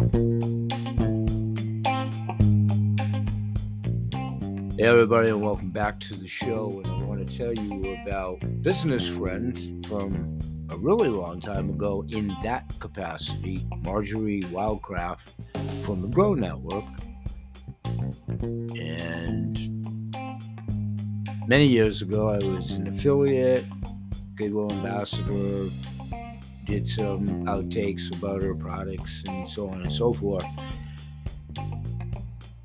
Hey, everybody, and welcome back to the show. And I want to tell you about business friend from a really long time ago in that capacity, Marjory Wildcraft from the Grow Network. And many years ago, I was an affiliate, Goodwill ambassador, did some outtakes about her products and so on and so forth.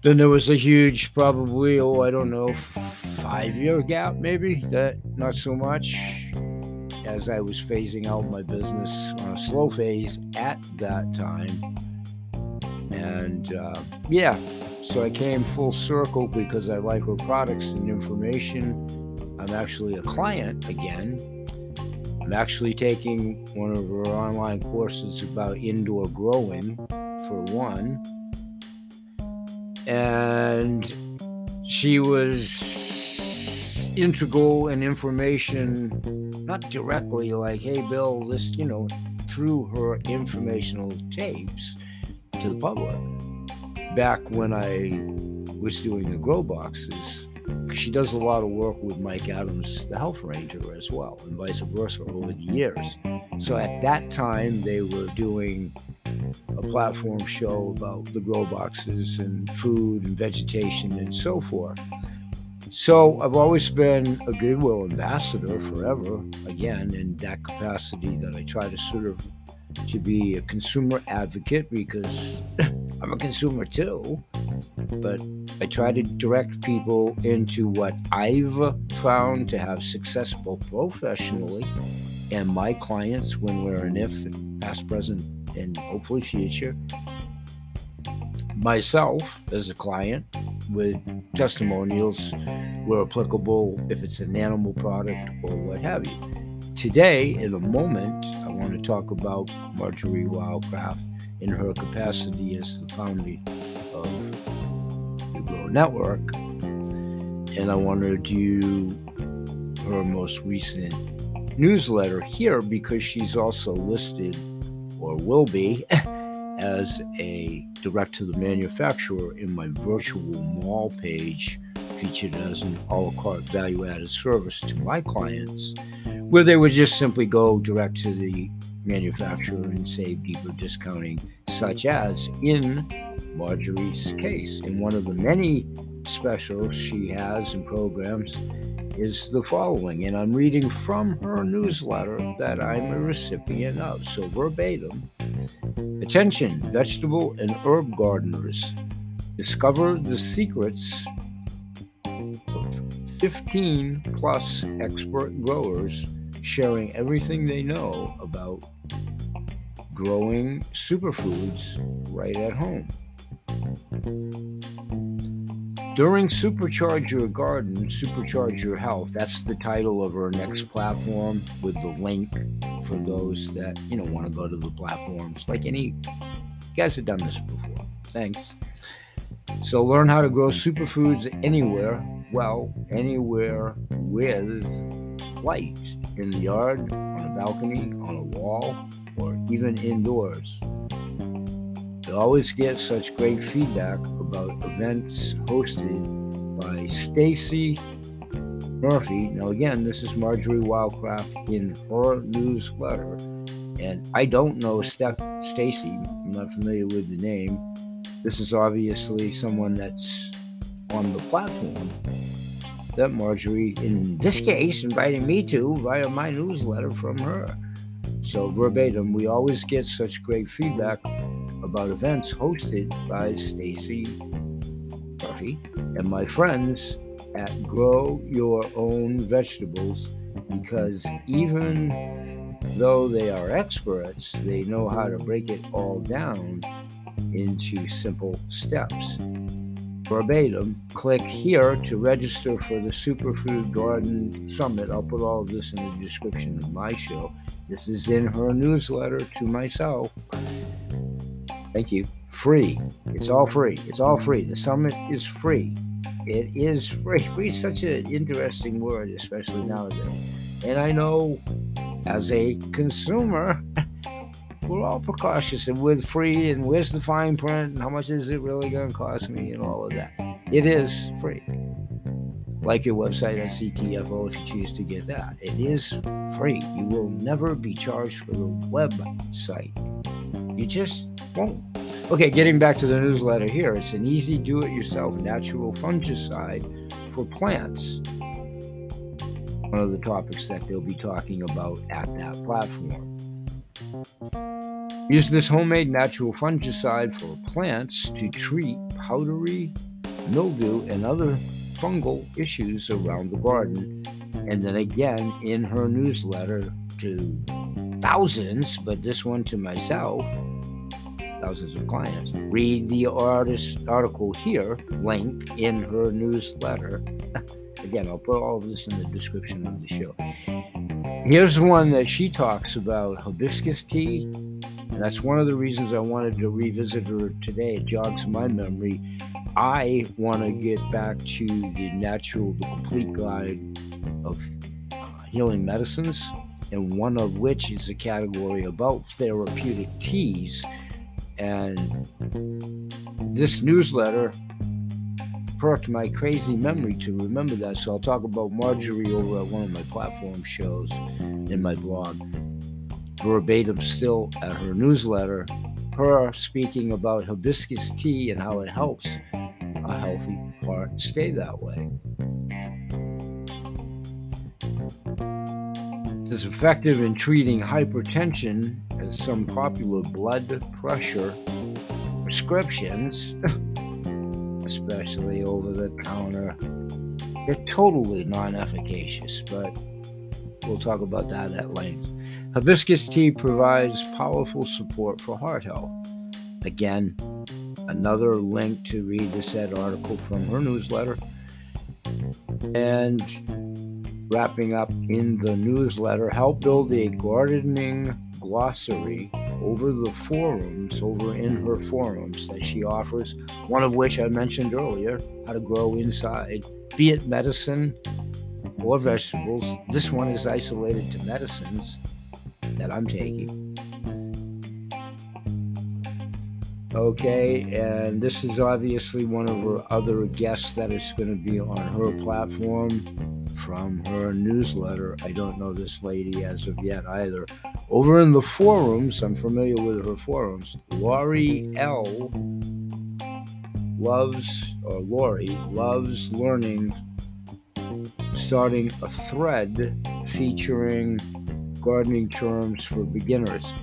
Then there was a huge, probably, oh, I don't know, five year gap, maybe. That not so much, as I was phasing out my business on a slow phase at that time. And uh, yeah, so I came full circle because I like her products and information. I'm actually a client again. I'm actually taking one of her online courses about indoor growing, for one and she was integral in information, not directly like, hey, Bill, this, you know, through her informational tapes to the public. Back when I was doing the grow boxes, she does a lot of work with Mike Adams, the health ranger, as well, and vice versa over the years. So at that time, they were doing a platform show about the grow boxes and food and vegetation and so forth. So I've always been a Goodwill ambassador forever, again, in that capacity that I try to sort of to be a consumer advocate because I'm a consumer too. But I try to direct people into what I've found to have successful professionally and my clients when we're in if past, present, and hopefully future. Myself as a client with testimonials where applicable if it's an animal product or what have you. Today, in a moment, I want to talk about Marjory Wildcraft in her capacity as the founder of Network. And I want to do her most recent newsletter here because she's also listed or will be as a direct to the manufacturer in my virtual mall page featured as an a la carte value added service to my clients where they would just simply go direct to the manufacturer and save deeper discounting such as in marjory's case in one of the many specials she has and programs is the following, and I'm reading from her newsletter that I'm a recipient of. So, verbatim Attention, vegetable and herb gardeners. Discover the secrets of 15 plus expert growers sharing everything they know about growing superfoods right at home. During Supercharge Your Garden, Supercharge Your Health, that's the title of our next platform with the link for those that, you know, want to go to the platforms. Like any, guys have done this before. Thanks. So learn how to grow superfoods anywhere, well, anywhere with light in the yard, on a balcony, on a wall, or even indoors You always get such great feedback about events hosted by Stacy Murphy. Now, again, this is Marjory Wildcraft in her newsletter. And I don't know Steph Stacy. I'm not familiar with the name. This is obviously someone that's on the platform that Marjory, in this case, invited me to via my newsletter from her. So, verbatim, we always get such great feedback about events hosted by Stacy Murphy and my friends at Grow Your Own Vegetables because even though they are experts, they know how to break it all down into simple steps. Verbatim, click here to register for the Superfood Garden Summit. I'll put all of this in the description of my show. This is in her newsletter to myself. Thank you. Free. It's all free. It's all free. The summit is free. It is free. Free is such an interesting word, especially nowadays. And I know as a consumer, we're all precautious and with free and where's the fine print and how much is it really going to cost me and all of that. It is free. Like your website at CTFO if you choose to get that. It is free. You will never be charged for the website. You just won't. Okay, getting back to the newsletter here, it's an easy do it yourself natural fungicide for plants. One of the topics that they'll be talking about at that platform. Use this homemade natural fungicide for plants to treat powdery mildew and other fungal issues around the garden. And then again in her newsletter to thousands, but this one to myself, thousands of clients. Read the artist article here, link in her newsletter. again, I'll put all of this in the description of the show. Here's one that she talks about hibiscus tea. And That's one of the reasons I wanted to revisit her today. It jogs my memory. I want to get back to the natural, the complete guide of uh, healing medicines, and one of which is a category about therapeutic teas. And this newsletter perked my crazy memory to remember that. So I'll talk about Marjory over at one of my platform shows in my blog. Verbatim still at her newsletter, her speaking about hibiscus tea and how it helps a healthy heart stay that way. It is effective in treating hypertension as some popular blood pressure prescriptions especially over the counter. They're totally non efficacious, but we'll talk about that at length. Hibiscus tea provides powerful support for heart health. Again, another link to read the said article from her newsletter. And wrapping up in the newsletter, help build a gardening glossary over the forums, over in her forums that she offers, one of which I mentioned earlier how to grow inside, be it medicine or vegetables. This one is isolated to medicines that I'm taking. Okay, and this is obviously one of her other guests that is going to be on her platform from her newsletter. I don't know this lady as of yet either. Over in the forums, I'm familiar with her forums. Laurie L loves, or Laurie loves learning, starting a thread featuring gardening terms for beginners.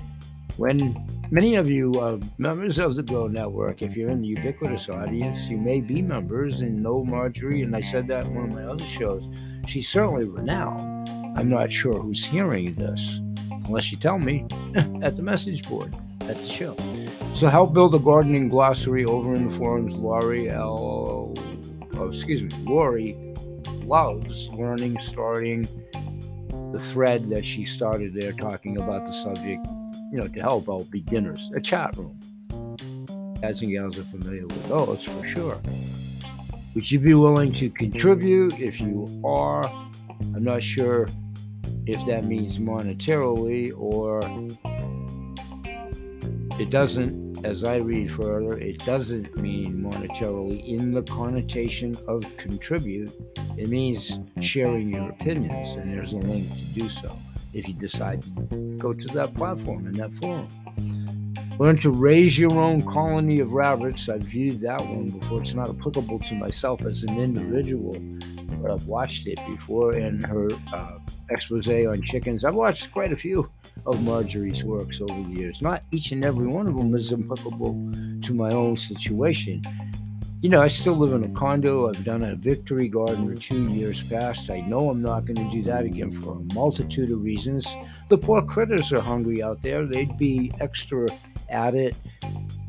When many of you are members of the Grow Network, if you're in the ubiquitous audience, you may be members and know Marjory, and I said that in one of my other shows. She's certainly renowned. I'm not sure who's hearing this, unless you tell me at the message board at the show. So help build a gardening glossary over in the forums. Laurie L. Oh, excuse me, Laurie loves learning, starting the thread that she started there, talking about the subject. You know, to help out beginners. A chat room. Guys and gals are familiar with those for sure. Would you be willing to contribute? If you are, I'm not sure if that means monetarily or it doesn't, as I read further, it doesn't mean monetarily in the connotation of contribute. It means sharing your opinions, and there's a link to do so if you decide to go to that platform and that forum. Learn to raise your own colony of rabbits. I've viewed that one before. It's not applicable to myself as an individual, but I've watched it before. And her uh, expose on chickens. I've watched quite a few of Marjory's works over the years. Not each and every one of them is applicable to my own situation. You know, I still live in a condo. I've done a victory garden for two years past. I know I'm not going to do that again for a multitude of reasons. The poor critters are hungry out there. They'd be extra at it.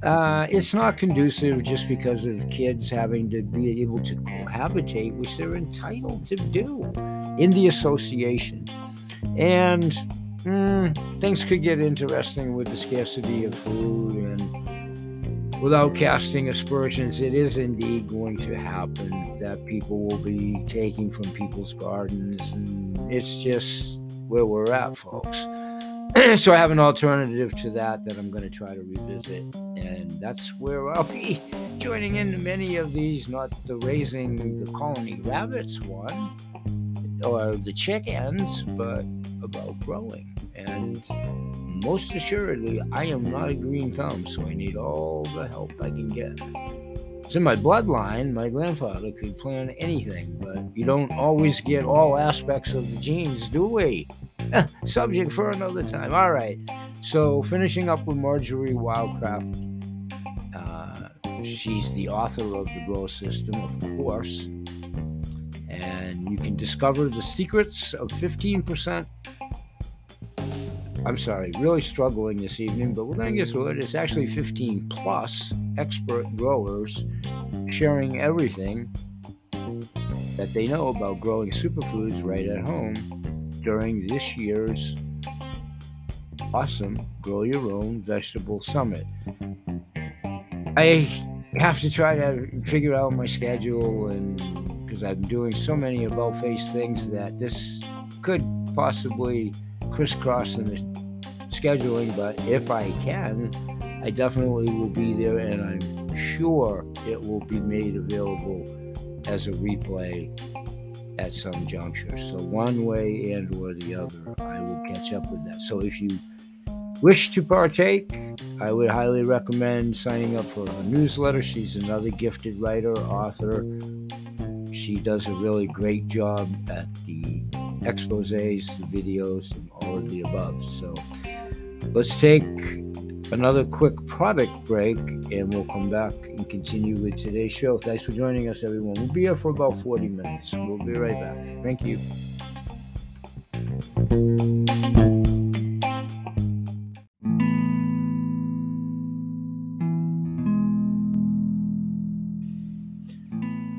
Uh, it's not conducive just because of kids having to be able to cohabitate, which they're entitled to do in the association. And mm, things could get interesting with the scarcity of food. And without casting aspersions, it is indeed going to happen that people will be taking from people's gardens. And it's just where we're at, folks. so I have an alternative to that that I'm going to try to revisit, and that's where I'll be joining in many of these, not the raising the colony rabbits one or the chickens, but about growing. And most assuredly, I am not a green thumb, so I need all the help I can get. It's in my bloodline. My grandfather could plan anything, but you don't always get all aspects of the genes, do we? Subject for another time. All right. So, finishing up with Marjory Wildcraft. Uh, she's the author of The Grow System, of course. And you can discover the secrets of 15% I'm sorry, really struggling this evening, but we're going to get through it. It's actually 15 plus expert growers sharing everything that they know about growing superfoods right at home during this year's awesome Grow Your Own Vegetable Summit. I have to try to figure out my schedule and because I'm doing so many about face things that this could possibly crisscross in the scheduling, but if I can, I definitely will be there and I'm sure it will be made available as a replay at some juncture. So one way and or the other, I will catch up with that. So if you wish to partake, I would highly recommend signing up for her newsletter. She's another gifted writer, author. She does a really great job at the exposes, videos, and all of the above. So let's take another quick product break and we'll come back and continue with today's show. Thanks for joining us, everyone. We'll be here for about 40 minutes. We'll be right back. Thank you.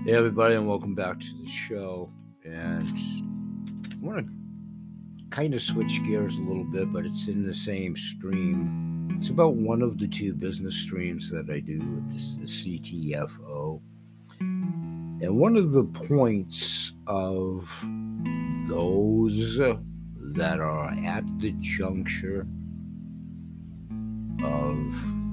Hey, everybody, and welcome back to the show. And want to kind of switch gears a little bit, but it's in the same stream. It's about one of the two business streams that I do. It's the CTFO. And one of the points of those that are at the juncture of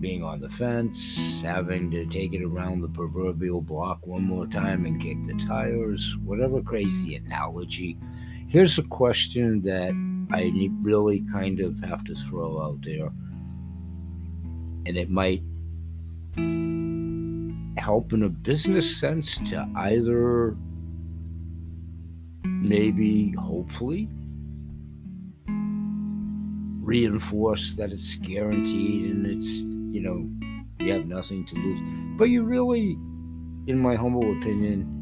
being on the fence, having to take it around the proverbial block one more time and kick the tires, whatever crazy analogy. Here's a question that I really kind of have to throw out there, and it might help in a business sense to either maybe, hopefully, reinforce that it's guaranteed and it's you know, you have nothing to lose. But you really, in my humble opinion,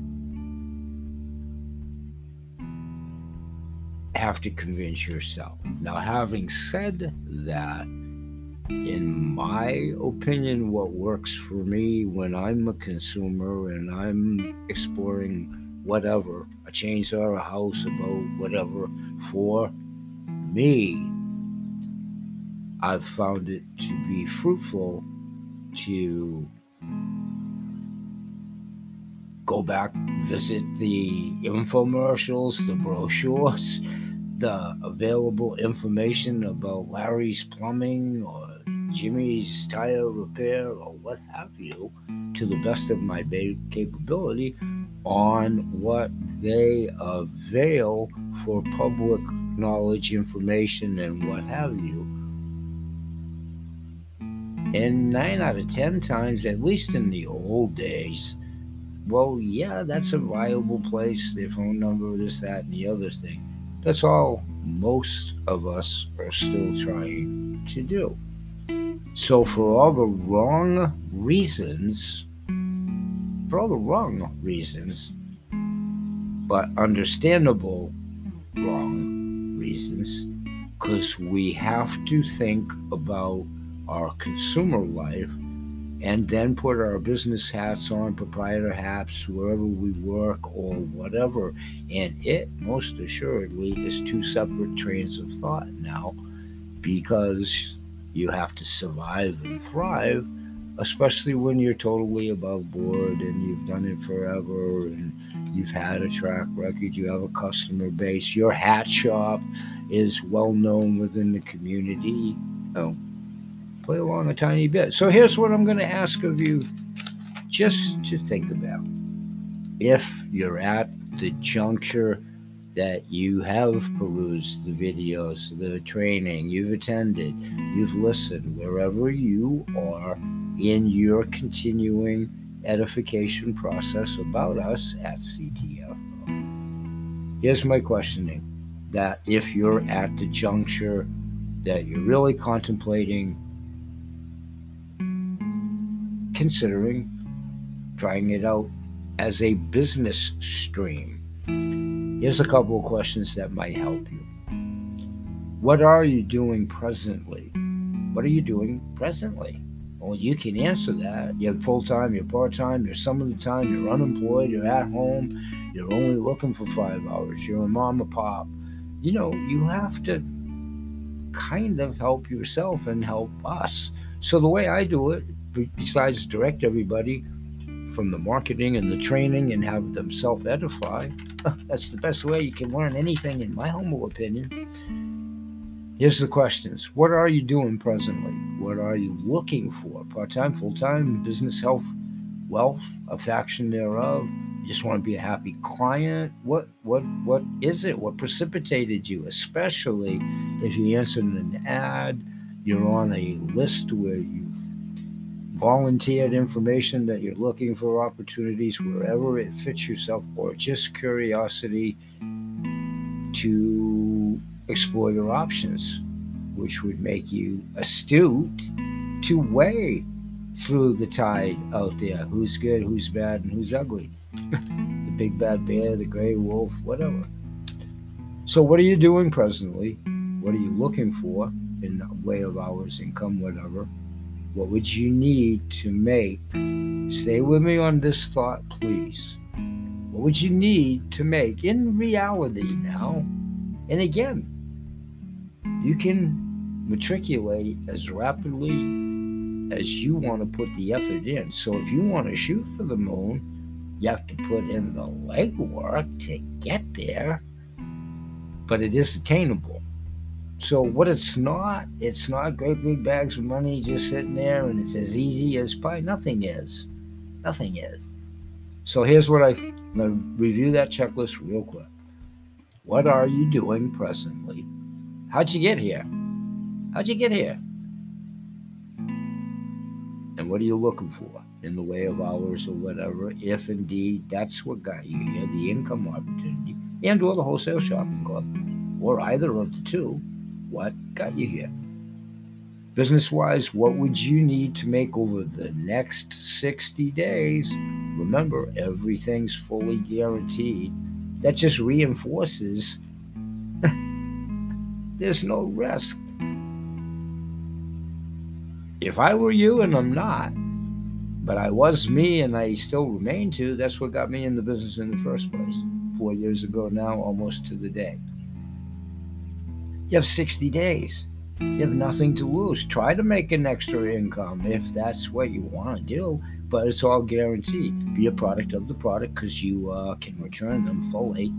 have to convince yourself. Now, having said that, in my opinion, what works for me when I'm a consumer and I'm exploring whatever a chainsaw, a house, a boat, whatever for me I've found it to be fruitful to go back, visit the infomercials, the brochures, the available information about Larry's plumbing or Jimmy's tire repair or what have you to the best of my capability on what they avail for public knowledge information and what have you and nine out of ten times, at least in the old days, well, yeah, that's a viable place, their phone number, this, that, and the other thing. That's all most of us are still trying to do. So, for all the wrong reasons, for all the wrong reasons, but understandable wrong reasons, because we have to think about our consumer life and then put our business hats on, proprietor hats, wherever we work or whatever. And it most assuredly is two separate trains of thought now because you have to survive and thrive, especially when you're totally above board and you've done it forever and you've had a track record, you have a customer base, your hat shop is well known within the community. Oh, play along a tiny bit. So here's what I'm going to ask of you just to think about. If you're at the juncture that you have perused the videos, the training, you've attended, you've listened, wherever you are in your continuing edification process about us at CTF. Here's my questioning that if you're at the juncture that you're really contemplating considering trying it out as a business stream. Here's a couple of questions that might help you. What are you doing presently? What are you doing presently? Well, you can answer that. You're full time, you're part time, you're some of the time, you're unemployed, you're at home, you're only looking for five hours, you're a mom or pop. You know, you have to kind of help yourself and help us. So the way I do it, besides direct everybody from the marketing and the training and have them self edify, that's the best way you can learn anything, in my humble opinion. Here's the questions What are you doing presently? What are you looking for? Part time, full time, business, health, wealth, a faction thereof? You just want to be a happy client? What what what is it? What precipitated you? Especially if you answered an ad, you're on a list where you've volunteered information that you're looking for opportunities wherever it fits yourself, or just curiosity to explore your options, which would make you astute to weigh through the tide out there who's good, who's bad, and who's ugly. the big bad bear, the gray wolf, whatever. So, what are you doing presently? What are you looking for in the way of hours, income, whatever? What would you need to make? Stay with me on this thought, please. What would you need to make in reality now? And again, you can matriculate as rapidly as you want to put the effort in. So if you want to shoot for the moon, you have to put in the legwork to get there, but it is attainable. So mm-hmm. what it's not, it's not great big bags of money just sitting there and it's as easy as pie. Nothing is. Nothing is. So here's what I I'm gonna review that checklist real quick. What are you doing presently? How'd you get here? How'd you get here? And what are you looking for in the way of hours or whatever, if indeed that's what got you here, the income opportunity, and or the wholesale shopping club, or either of the two, what got you here? Business wise, what would you need to make over the next 60 days? Remember, everything's fully guaranteed. That just reinforces there's no risk if I were you, and I'm not, but I was me and I still remain to, that's what got me in the business in the first place. Four years ago now, almost to the day. You have 60 days. You have nothing to lose. Try to make an extra income if that's what you want to do, but it's all guaranteed. Be a product of the product because you uh, can return them fully.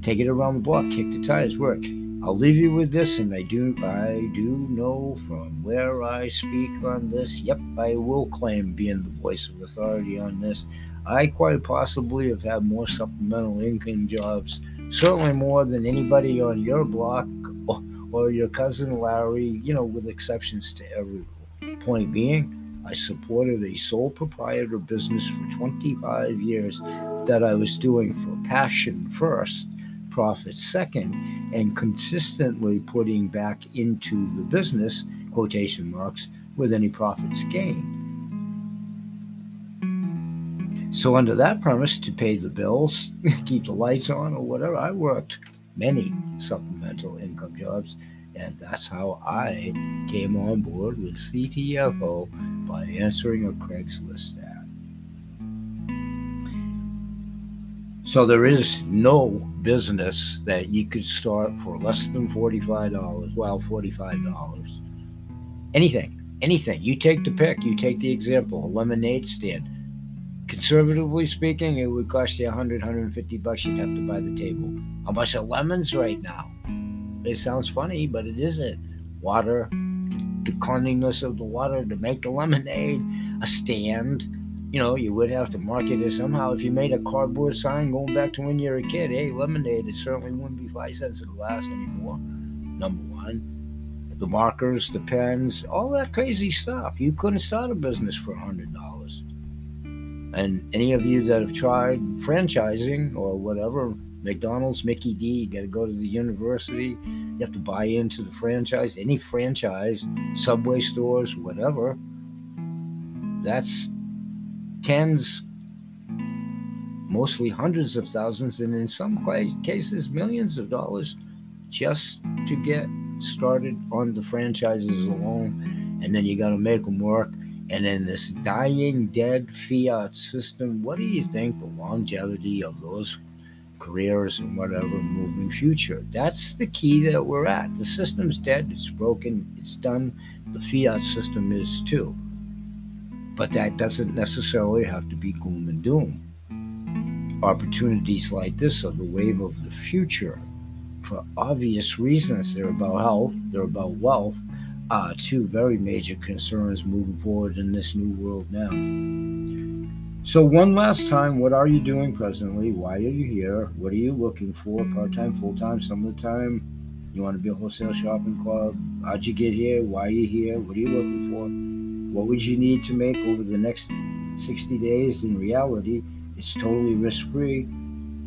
Take it around the block, kick the tires, work. I'll leave you with this, and I do I do know from where I speak on this. Yep, I will claim being the voice of authority on this. I quite possibly have had more supplemental income jobs, certainly more than anybody on your block or, or your cousin Larry. You know, with exceptions to every point being. I supported a sole proprietor business for 25 years that I was doing for passion first profit second and consistently putting back into the business quotation marks with any profits gained so under that premise to pay the bills keep the lights on or whatever i worked many supplemental income jobs and that's how i came on board with ctfo by answering a craigslist ad So there is no business that you could start for less than $45. Well, $45. Anything, anything. You take the pick, you take the example, a lemonade stand. Conservatively speaking, it would cost you 100, 150 bucks. You'd have to buy the table. How much are lemons right now? It sounds funny, but it isn't. Water, the cleanliness of the water to make the lemonade, a stand. You know, you would have to market it somehow. If you made a cardboard sign going back to when you were a kid, hey, lemonade, it certainly wouldn't be five cents a glass anymore. Number one. The markers, the pens, all that crazy stuff. You couldn't start a business for a hundred dollars. And any of you that have tried franchising or whatever, McDonald's, Mickey D, you got to go to the university. You have to buy into the franchise, any franchise, Subway stores, whatever. That's tens, mostly hundreds of thousands, and in some cases, millions of dollars just to get started on the franchises alone. And then you got to make them work. And in this dying, dead fiat system, what do you think the longevity of those careers and whatever moving future? That's the key that we're at. The system's dead, it's broken, it's done. The fiat system is too. But that doesn't necessarily have to be gloom and doom. Opportunities like this are the wave of the future. For obvious reasons, they're about health, they're about wealth, two very major concerns moving forward in this new world now. So, one last time, what are you doing presently? Why are you here? What are you looking for? Part time, full time, some of the time? You want to be a wholesale shopping club? How'd you get here? Why are you here? What are you looking for? What would you need to make over the next 60 days? In reality, it's totally risk free.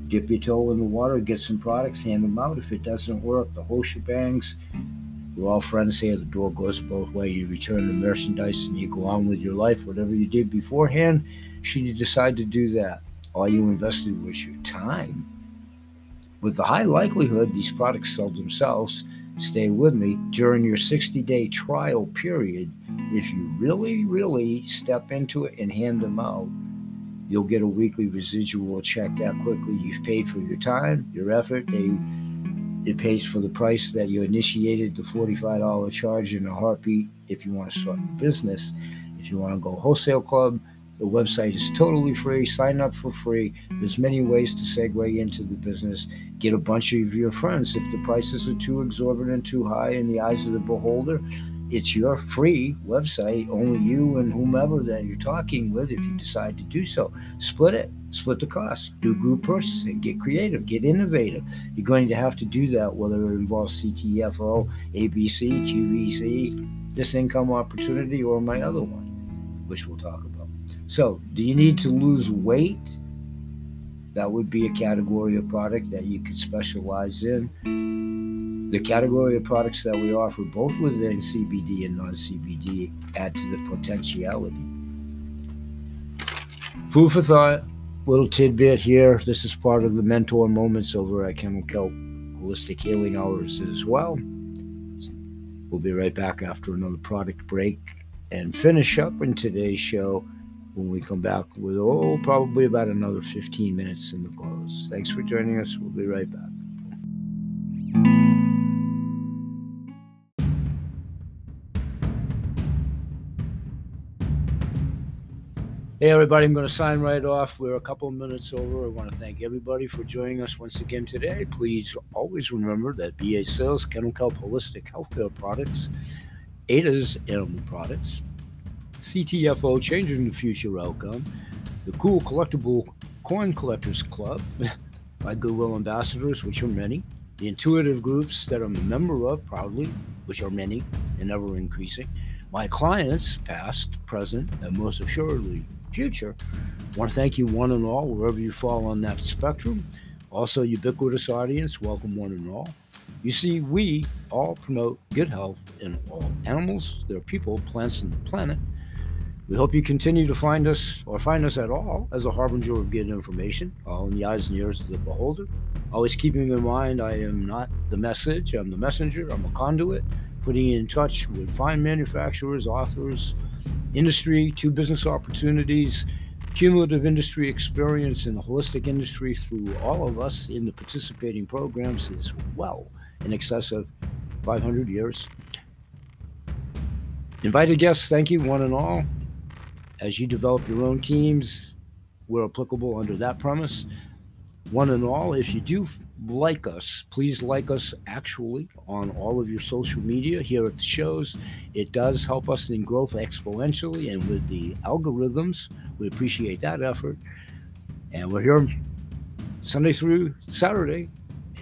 Dip your toe in the water, get some products, hand them out. If it doesn't work, the whole shebangs we're all friends here. The door goes both ways. You return the merchandise and you go on with your life, whatever you did beforehand. Should you decide to do that, all you invested was your time. With the high likelihood these products sell themselves, stay with me, during your 60 day trial period, if you really, really step into it and hand them out, you'll get a weekly residual check that quickly. You've paid for your time, your effort. They it pays for the price that you initiated the $45 charge in a heartbeat if you want to start a business. If you want to go wholesale club, the website is totally free. Sign up for free. There's many ways to segue into the business. Get a bunch of your friends. If the prices are too exorbitant, too high in the eyes of the beholder, it's your free website. Only you and whomever that you're talking with, if you decide to do so, split it split the cost, do group purchasing, get creative, get innovative. You're going to have to do that, whether it involves CTFO, ABC, QVC, this income opportunity, or my other one, which we'll talk about. So, do you need to lose weight? That would be a category of product that you could specialize in. The category of products that we offer, both within CBD and non CBD, add to the potentiality. Food for thought little tidbit here. This is part of the mentor moments over at Kennel Kelp Holistic Healing Hours as well. We'll be right back after another product break and finish up in today's show when we come back with, oh, probably about another 15 minutes in the close. Thanks for joining us. We'll be right back. Hey, everybody, I'm going to sign right off. We're a couple of minutes over. I want to thank everybody for joining us once again today. Please always remember that BA Sales, Kennel Kelp Holistic Healthcare Products, ADA's Animal Products, CTFO, Changing the Future Outcome, the Cool Collectible Coin Collectors Club, my Goodwill Ambassadors, which are many, the intuitive groups that I'm a member of proudly, which are many and ever increasing, my clients, past, present, and most assuredly future. I want to thank you, one and all, wherever you fall on that spectrum. Also, ubiquitous audience, welcome one and all. You see, we all promote good health in all animals, their people, plants, and the planet. We hope you continue to find us or find us at all as a harbinger of good information, all in the eyes and ears of the beholder. Always keeping in mind, I am not the message, I'm the messenger, I'm a conduit, putting you in touch with fine manufacturers, authors, industry to business opportunities, cumulative industry experience in the holistic industry through all of us in the participating programs is well in excess of 500 years. Invited guests, thank you, one and all. As you develop your own teams, we're applicable under that premise. One and all, if you do like us, please like us actually on all of your social media here at the shows. It does help us in growth exponentially, and with the algorithms, we appreciate that effort. And we're here Sunday through Saturday,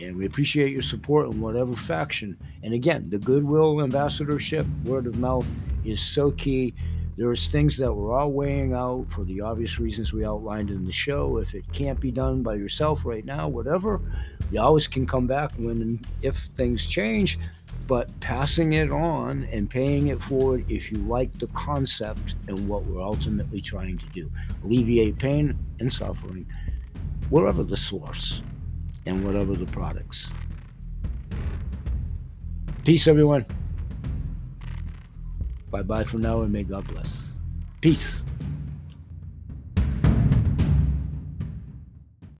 and we appreciate your support in whatever faction. And again, the goodwill ambassadorship, word of mouth, is so key. There's things that we're all weighing out for the obvious reasons we outlined in the show. If it can't be done by yourself right now, whatever, you always can come back when and if things change. But passing it on and paying it forward if you like the concept and what we're ultimately trying to do alleviate pain and suffering, wherever the source and whatever the products. Peace, everyone. Bye bye for now, and may God bless. Peace.